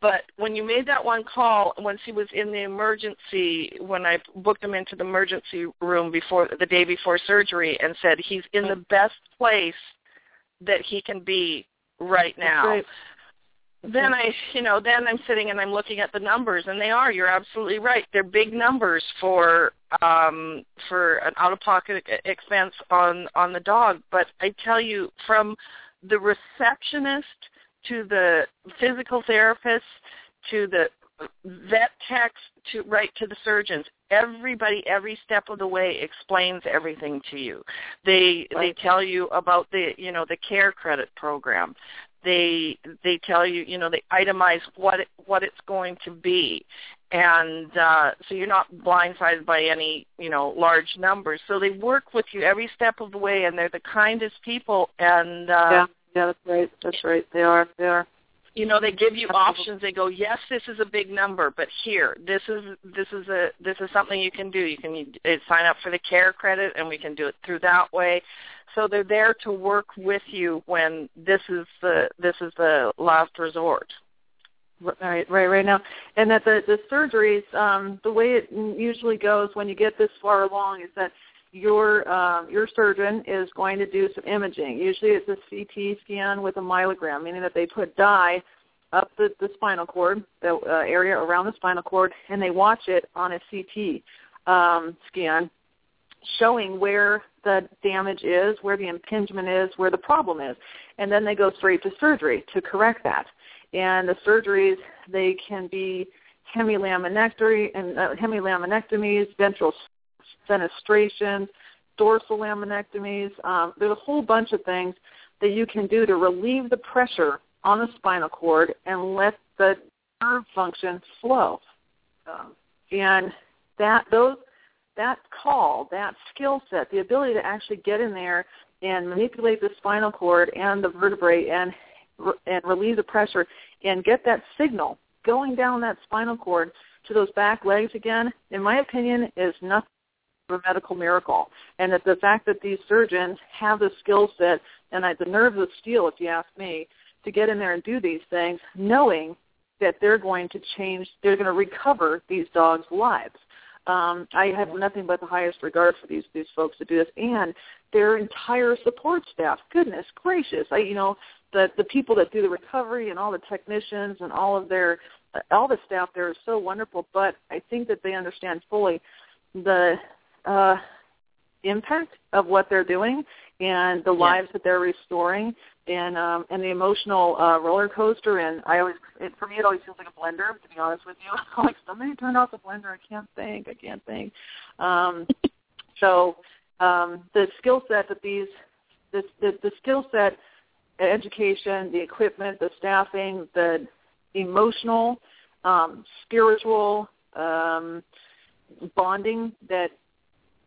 but when you made that one call once he was in the emergency when i booked him into the emergency room before the day before surgery and said he's in the best place that he can be right now then I, you know, then I'm sitting and I'm looking at the numbers, and they are. You're absolutely right. They're big numbers for um, for an out-of-pocket expense on on the dog. But I tell you, from the receptionist to the physical therapists, to the vet techs to right to the surgeons. Everybody every step of the way explains everything to you. They right. they tell you about the you know the care credit program. They they tell you you know they itemize what it, what it's going to be. And uh so you're not blindsided by any you know large numbers. So they work with you every step of the way and they're the kindest people. And uh yeah yeah that's right. That's right. They are. They are. You know they give you options. They go yes this is a big number but here this is this is a this is something you can do. You can uh, sign up for the care credit and we can do it through that way. So they're there to work with you when this is the this is the last resort. Right, right, right now, and that the the surgeries, um, the way it usually goes when you get this far along is that your um, your surgeon is going to do some imaging. Usually, it's a CT scan with a myelogram, meaning that they put dye up the, the spinal cord, the uh, area around the spinal cord, and they watch it on a CT um, scan, showing where the damage is, where the impingement is, where the problem is. And then they go straight to surgery to correct that. And the surgeries, they can be hemilaminectomy and uh, hemilaminectomies, ventral fenestrations, dorsal laminectomies. Um, there's a whole bunch of things that you can do to relieve the pressure on the spinal cord and let the nerve function flow. Um, and that those that call, that skill set, the ability to actually get in there and manipulate the spinal cord and the vertebrae and and relieve the pressure and get that signal going down that spinal cord to those back legs again, in my opinion, is nothing a medical miracle. And that the fact that these surgeons have the skill set and the nerves of steel, if you ask me, to get in there and do these things, knowing that they're going to change, they're going to recover these dogs' lives. Um, I have nothing but the highest regard for these these folks to do this, and their entire support staff. Goodness gracious! I you know the the people that do the recovery and all the technicians and all of their all the staff there is so wonderful. But I think that they understand fully the uh, impact of what they're doing and the lives that they're restoring and um and the emotional uh roller coaster and I always it, for me it always feels like a blender to be honest with you. I'm like somebody turn off the blender, I can't think, I can't think. Um so um the skill set that these this the, the skill set education, the equipment, the staffing, the emotional, um, spiritual um bonding that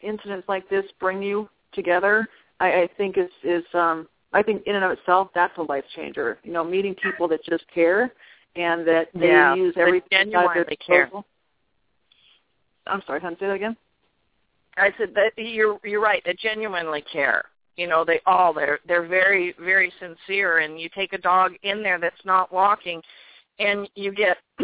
incidents like this bring you together, I, I think is is um I think in and of itself that's a life changer. You know, meeting people that just care and that they yeah, use everything at their disposal. I'm sorry, can I say that again? I said that you're you're right. They genuinely care. You know, they all they're they're very very sincere. And you take a dog in there that's not walking, and you get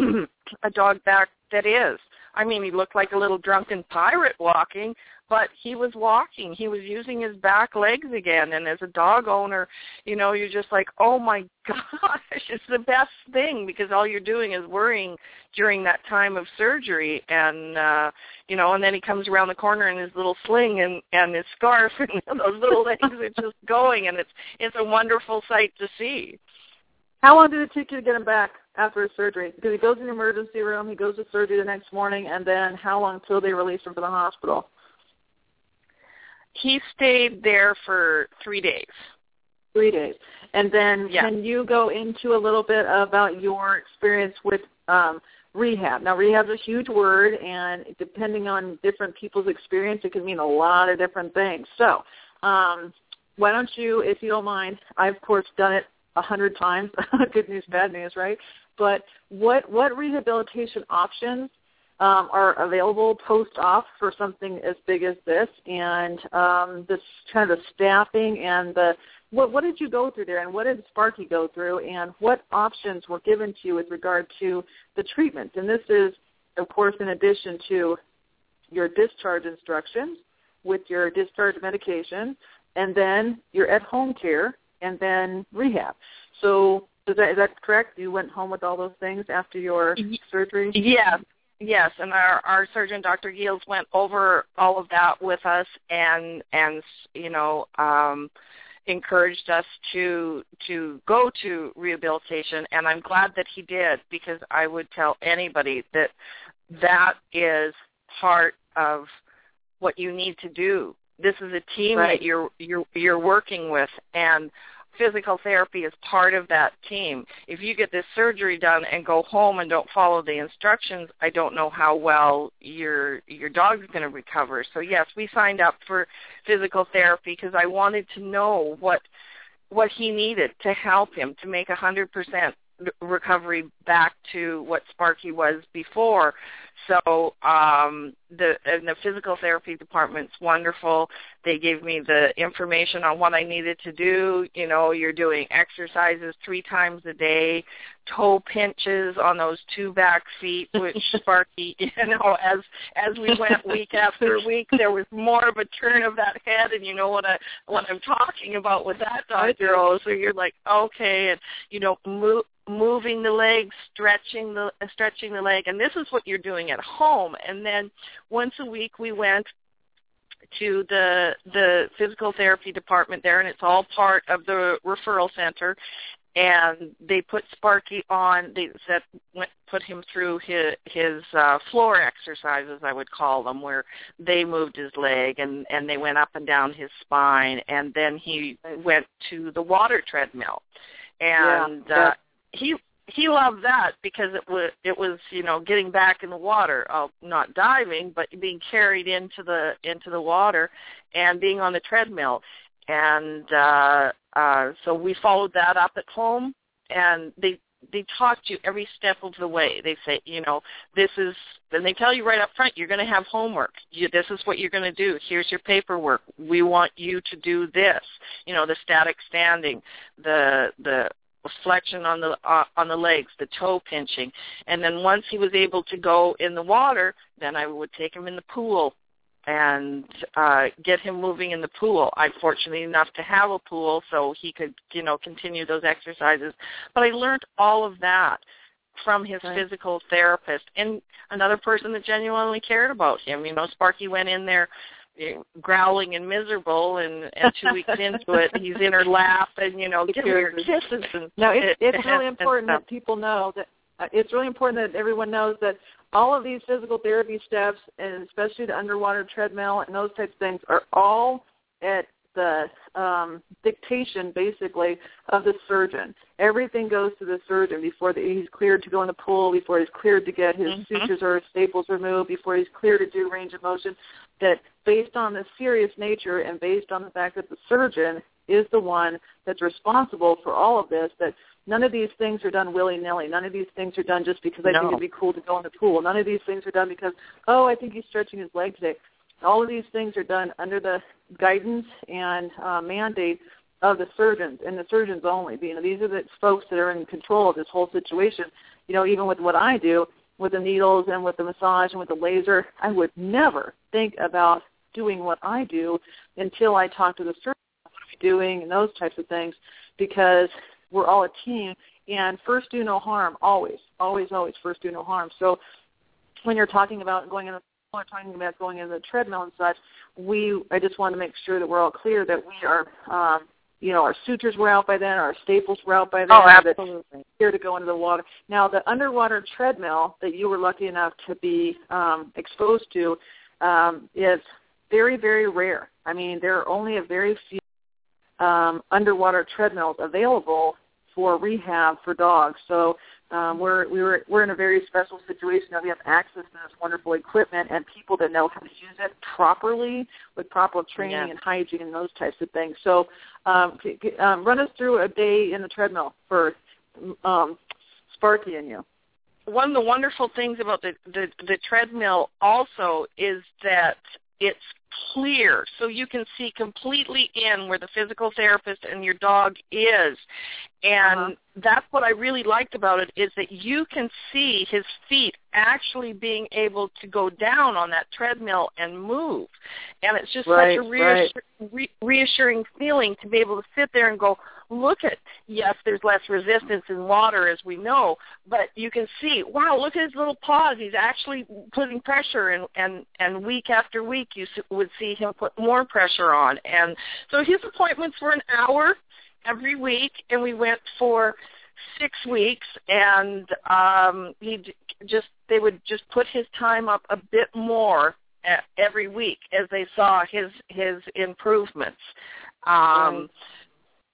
a dog back that is. I mean, he looked like a little drunken pirate walking, but he was walking. He was using his back legs again. And as a dog owner, you know, you're just like, oh my gosh, it's the best thing because all you're doing is worrying during that time of surgery. And, uh, you know, and then he comes around the corner in his little sling and, and his scarf and those little legs are just going. And it's, it's a wonderful sight to see. How long did it take you to get him back after his surgery? Because he goes in the emergency room, he goes to surgery the next morning, and then how long till they release him from the hospital? He stayed there for three days. Three days. And then Yeah. can you go into a little bit about your experience with um, rehab? Now, rehab is a huge word, and depending on different people's experience, it can mean a lot of different things. So um, why don't you, if you don't mind, I've, of course, done it a hundred times. Good news, bad news, right? But what what rehabilitation options um, are available post-op for something as big as this, and um, this kind of the staffing and the what what did you go through there, and what did Sparkie go through, and what options were given to you with regard to the treatments? And this is, of course, in addition to your discharge instructions with your discharge medication, and then your at-home care, and then rehab. So is that, is that correct? You went home with all those things after your surgery? Yes, yes, and our our surgeon, Dr. Geels, went over all of that with us, and and you know um, encouraged us to to go to rehabilitation, and I'm glad that he did because I would tell anybody that that is part of what you need to do. This is a team Right. that you're you're you're working with, and physical therapy is part of that team. If you get this surgery done and go home and don't follow the instructions, I don't know how well your your dog's going to recover. So yes, we signed up for physical therapy because I wanted to know what what he needed to help him to make a hundred percent recovery back to what Sparkie was before. So um the and the physical therapy department's wonderful. They gave me the information on what I needed to do. You know, you're doing exercises three times a day, toe pinches on those two back feet, which Sparkie, you know, as as we went week after week, there was more of a turn of that head, and you know what I what I'm talking about with that dog girl. So you're like, okay, and you know, move moving the legs, stretching the uh, stretching the leg, and this is what you're doing at home. And then once a week we went to the the physical therapy department there, and it's all part of the referral center. And they put Sparkie on. They set went put him through his his uh, floor exercises, I would call them, where they moved his leg and and they went up and down his spine, and then he went to the water treadmill, and Yeah, uh, he he loved that because it was it was you know getting back in the water, uh, not diving, but being carried into the into the water and being on the treadmill, and uh, uh, so we followed that up at home, and they they talk to you every step of the way. They say, you know, this is, and they tell you right up front, you're going to have homework. You, this is what you're going to do. Here's your paperwork. We want you to do this. You know, the static standing, the the flexion on the uh, on the legs, the toe pinching, and then once he was able to go in the water, then I would take him in the pool and uh get him moving in the pool. I'm fortunate enough to have a pool so he could, you know, continue those exercises. But I learned all of that from his Right. physical therapist and another person that genuinely cared about him. You know, Sparkie went in there growling and miserable and and two weeks into it he's in her lap and you know The give her your kisses. and Now, it's, it's really important that people know that uh, it's really important that everyone knows that all of these physical therapy steps, and especially the underwater treadmill and those types of things, are all at the um, dictation, basically, of the surgeon. Everything goes to the surgeon before the, he's cleared to go in the pool, before he's cleared to get his Mhm. sutures or staples removed, before he's cleared to do range of motion. That based on the serious nature and based on the fact that the surgeon is the one that's responsible for all of this, that none of these things are done willy-nilly. None of these things are done just because I think it'd be cool to go in the pool. None of these things are done because, oh, I think he's stretching his leg today. All of these things are done under the guidance and uh, mandate of the surgeons and the surgeons only. You know, these are the folks that are in control of this whole situation. You know, even with what I do with the needles and with the massage and with the laser, I would never think about doing what I do until I talk to the surgeon what we doing and those types of things because we're all a team and first do no harm always always always first do no harm so when you're talking about going in or talking about going in the treadmill and such we i just want to make sure that we're all clear that we are um you know, our sutures were out by then, our staples were out by then. Oh, absolutely. Here to go into the water. Now, the underwater treadmill that you were lucky enough to be um, exposed to um, is very, very rare. I mean, there are only a very few um, underwater treadmills available for rehab for dogs. So um, we're we were we're in a very special situation now. We have access to this wonderful equipment and people that know how to use it properly with proper training Yeah. and hygiene and those types of things. So um, c- c- um, run us through a day in the treadmill for um, Sparkie and you. one of the wonderful things about the, the the treadmill also is that it's clear so you can see completely in where the physical therapist and your dog is. And Uh-huh. that's what I really liked about it is that you can see his feet actually being able to go down on that treadmill and move. And it's just Right, such a reassur- re- reassuring feeling to be able to sit there and go look at yes there's less resistance in water as we know but you can see wow look at his little paws. He's actually putting pressure and and and week after week you would see him put more pressure on. And so his appointments were an hour every week and we went for six weeks. And um he just they would just put his time up a bit more every week as they saw his his improvements. Um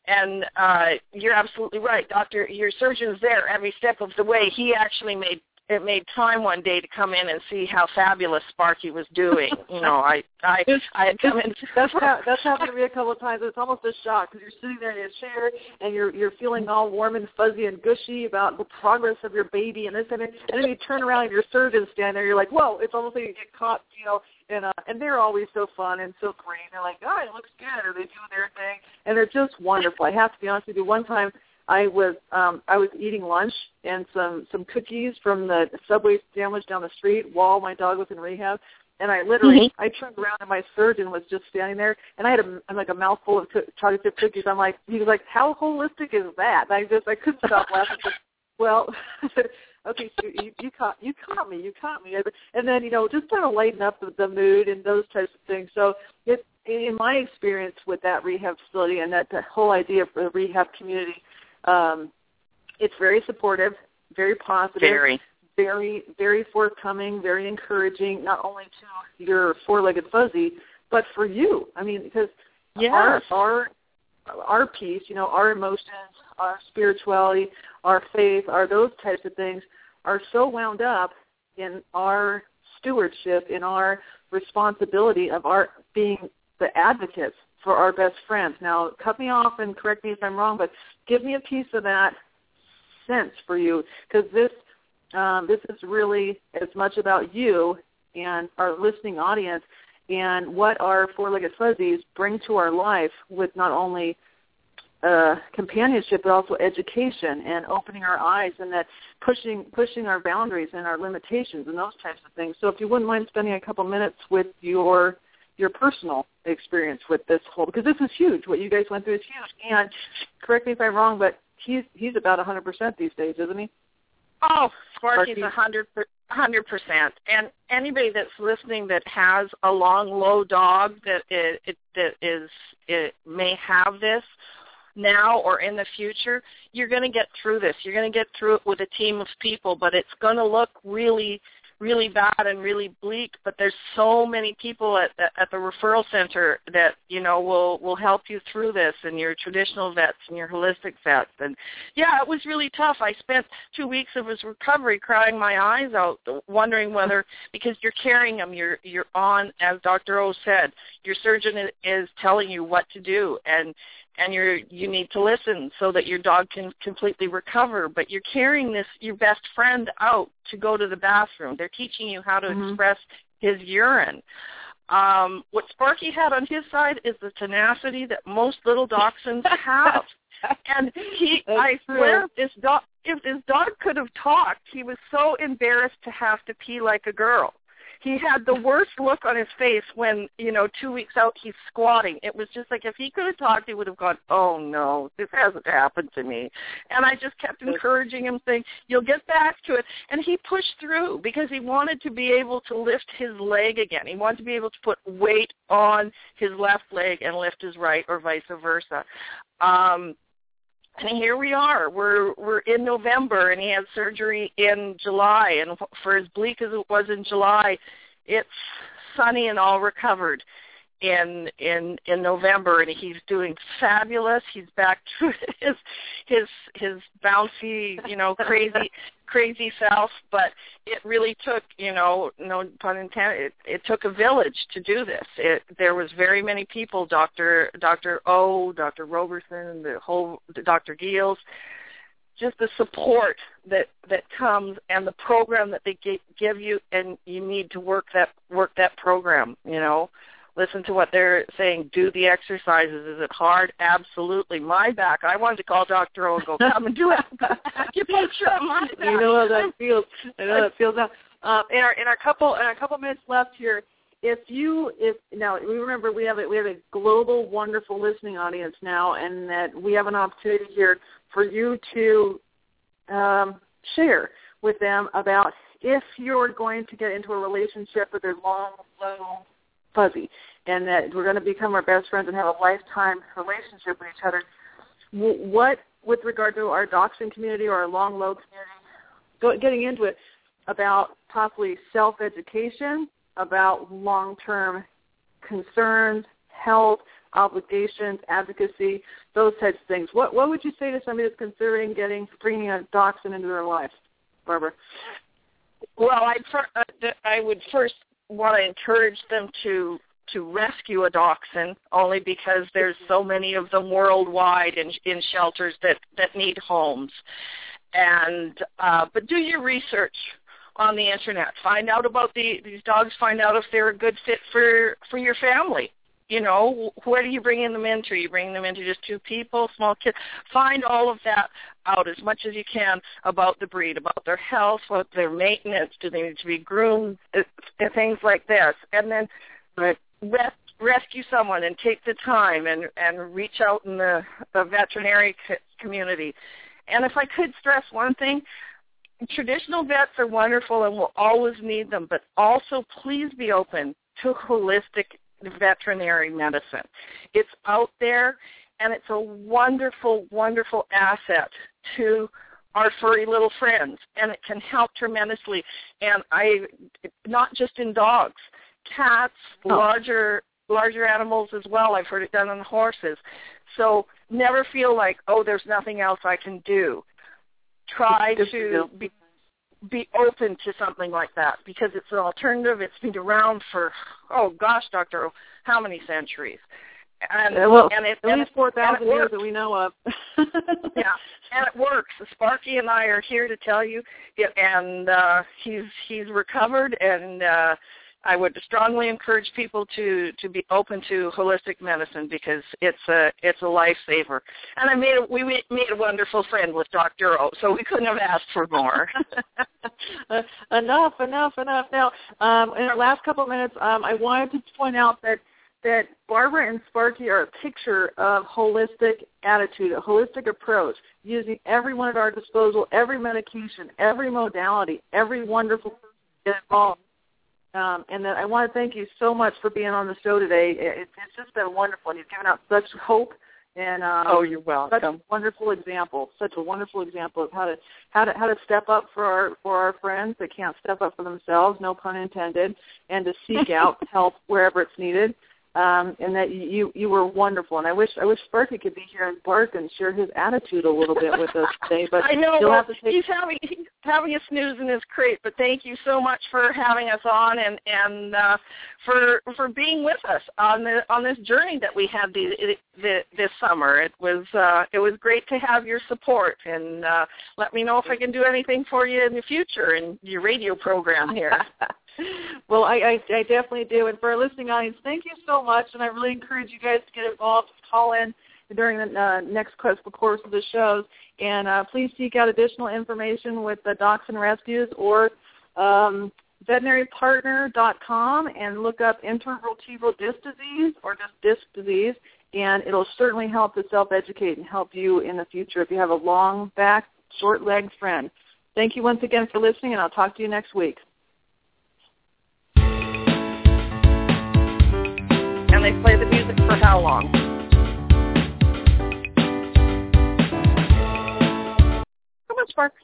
and uh you're absolutely right. Doctor your surgeon's there every step of the way. He actually made it made time one day to come in and see how fabulous Sparkie was doing. You know, I I I had come in. That's ha- that's happened to me a couple of times. It's almost a shock because you're sitting there in your chair and you're you're feeling all warm and fuzzy and gushy about the progress of your baby and this and that. And then you turn around and your surgeon's standing there. You're like, whoa! It's almost like you get caught, you know. And uh, and they're always so fun and so great. They're like, oh, it looks good, or they do their thing, and they're just wonderful. I have to be honest with you. One time I was um I was eating lunch and some some cookies from the subway sandwich down the street while my dog was in rehab and I literally I turned around and my surgeon was just standing there and I had a I'm like a mouthful of chocolate chip cookies. I'm like he was like how holistic is that? And I just I couldn't stop laughing. But, well, I said okay, so you, you caught you caught me, you caught me. And then you know just kind of lighten up the, the mood and those types of things. So it in my experience with that rehab facility and that the whole idea of the rehab community um, it's very supportive, very positive, Very. very, very forthcoming, very encouraging, not only to your four-legged fuzzy, but for you. I mean, because our Yes. our our peace, you know, our emotions, our spirituality, our faith, our those types of things are so wound up in our stewardship, in our responsibility of our being the advocates for our best friends. Now, cut me off and correct me if I'm wrong, but give me a piece of that sense for you because this um, this is really as much about you and our listening audience and what our four-legged fuzzies bring to our life with not only uh, companionship but also education and opening our eyes and that pushing pushing our boundaries and our limitations and those types of things. So if you wouldn't mind spending a couple minutes with your your personal experience with this whole because this is huge. What you guys went through is huge. And correct me if I'm wrong, but he's he's about 100% these days, isn't he? Oh, Sparkie's a hundred per- hundred percent. And anybody that's listening that has a long, low dog that it, it that is it may have this now or in the future, you're going to get through this. You're going to get through it with a team of people, but it's going to look really really bad and really bleak but there's so many people at the, at the referral center that you know will will help you through this and your traditional vets and your holistic vets. And yeah it was really tough. I spent two weeks of his recovery crying my eyes out wondering whether because you're carrying him you're you're on as dr o said your surgeon is telling you what to do. And and you're you need to listen so that your dog can completely recover. But you're carrying this your best friend out to go to the bathroom. They're teaching you how to Mhm. express his urine. Um what sparkie had on his side is the tenacity that most little dachshunds have. And he That's i true. swear if this dog if this dog could have talked he was so embarrassed to have to pee like a girl he had the worst look on his face when you know two weeks out he's squatting. It was just like if he could have talked, he would have gone, "Oh no, this hasn't happened to me." And I just kept encouraging him, saying, "You'll get back to it." And he pushed through because he wanted to be able to lift his leg again. He wanted to be able to put weight on his left leg and lift his right, or vice versa. Um, and here we are. We're we're in November, and he had surgery in July. And for as bleak as it was in July, it's sunny and all recovered in in in November, and he's doing fabulous. He's back to his his his bouncy, you know, crazy crazy self. But it really took, you know, no pun intended. It, it took a village to do this. It there was very many people, Doctor Doctor O, Doctor Roberson, the whole Doctor Geels just the support that that comes and the program that they give you and you need to work that work that program you know listen to what they're saying, do the exercises. Is it hard? Absolutely. My back. I wanted to call Dr. O and go, come and do acupuncture on my back. You know how that feels. I know how that feels. Now, um, in our in our couple in our couple minutes left here, if you if now we remember we have a we have a global wonderful listening audience now, and that we have an opportunity here for you to um, share with them about if you're going to get into a relationship with a long, low fuzzy, and that we're going to become our best friends and have a lifetime relationship with each other. What, with regard to our dachshund community or our long low community, getting into it about possibly self-education, about long-term concerns, health, obligations, advocacy, those types of things. What what would you say to somebody that's considering getting bringing a dachshund into their life, Barbara? Well, I uh, I would first want to encourage them to to rescue a dachshund only because there's so many of them worldwide in in shelters that that need homes. And uh but do your research on the internet. Find out about the these dogs. Find out if they're a good fit for for your family you know, where do you bring them into? You bringing them into just two people, small kids? Find all of that out as much as you can about the breed, about their health, what their maintenance, do they need to be groomed, uh, things like this. And then res- rescue someone and take the time and, and reach out in the, the veterinary community. And if I could stress one thing, traditional vets are wonderful and we'll always need them, but also please be open to holistic veterinary medicine. It's out there, and it's a wonderful, wonderful asset to our furry little friends, and it can help tremendously. And I, not just in dogs, cats, oh. larger larger animals as well. I've heard it done on horses. So never feel like, oh, there's nothing else I can do. Try to be be open to something like that because it's an alternative. It's been around for oh gosh, Doctor, how many centuries? And, yeah, well, and it, at least four thousand years that we know of. yeah, and it works. Sparkie and I are here to tell you, and uh, he's he's recovered, and uh, I would strongly encourage people to to be open to holistic medicine because it's a it's a lifesaver. And I made a, we made a wonderful friend with Dr. O, so we couldn't have asked for more. enough, enough, enough. Now, um, in our last couple of minutes, um, I wanted to point out that that Barbara and Sparkie are a picture of holistic attitude, a holistic approach, using every one at our disposal, every medication, every modality, every wonderful involved um, and then I want to thank you so much for being on the show today. It, it's just been wonderful, and you've given out such hope and um, oh, you're welcome. Such a wonderful example, such a wonderful example of how to how to how to step up for our for our friends that can't step up for themselves, no pun intended, and to seek out help wherever it's needed um, and that you you were wonderful. And I wish I wish Sparkie could be here and bark and share his attitude a little bit with us today. But I know you'll well, have to take... he's having he's having a snooze in his crate. But thank you so much for having us on and and uh, for for being with us on the on this journey that we had the, the this summer. It was uh, it was great to have your support and uh, let me know if I can do anything for you in the future in your radio program here. well, I, I, I definitely do. And for our listening audience, thank you so much. And I really encourage you guys to get involved, call in during the uh, next course of the shows. And uh, please seek out additional information with the Dachshund Rescues or um, veterinarypartner.com and look up intervertebral disc disease or just disc disease, and it'll certainly help to self-educate and help you in the future if you have a long back, short-legged friend. Thank you once again for listening, and I'll talk to you next week. They play the music for how long? Come on, Spark.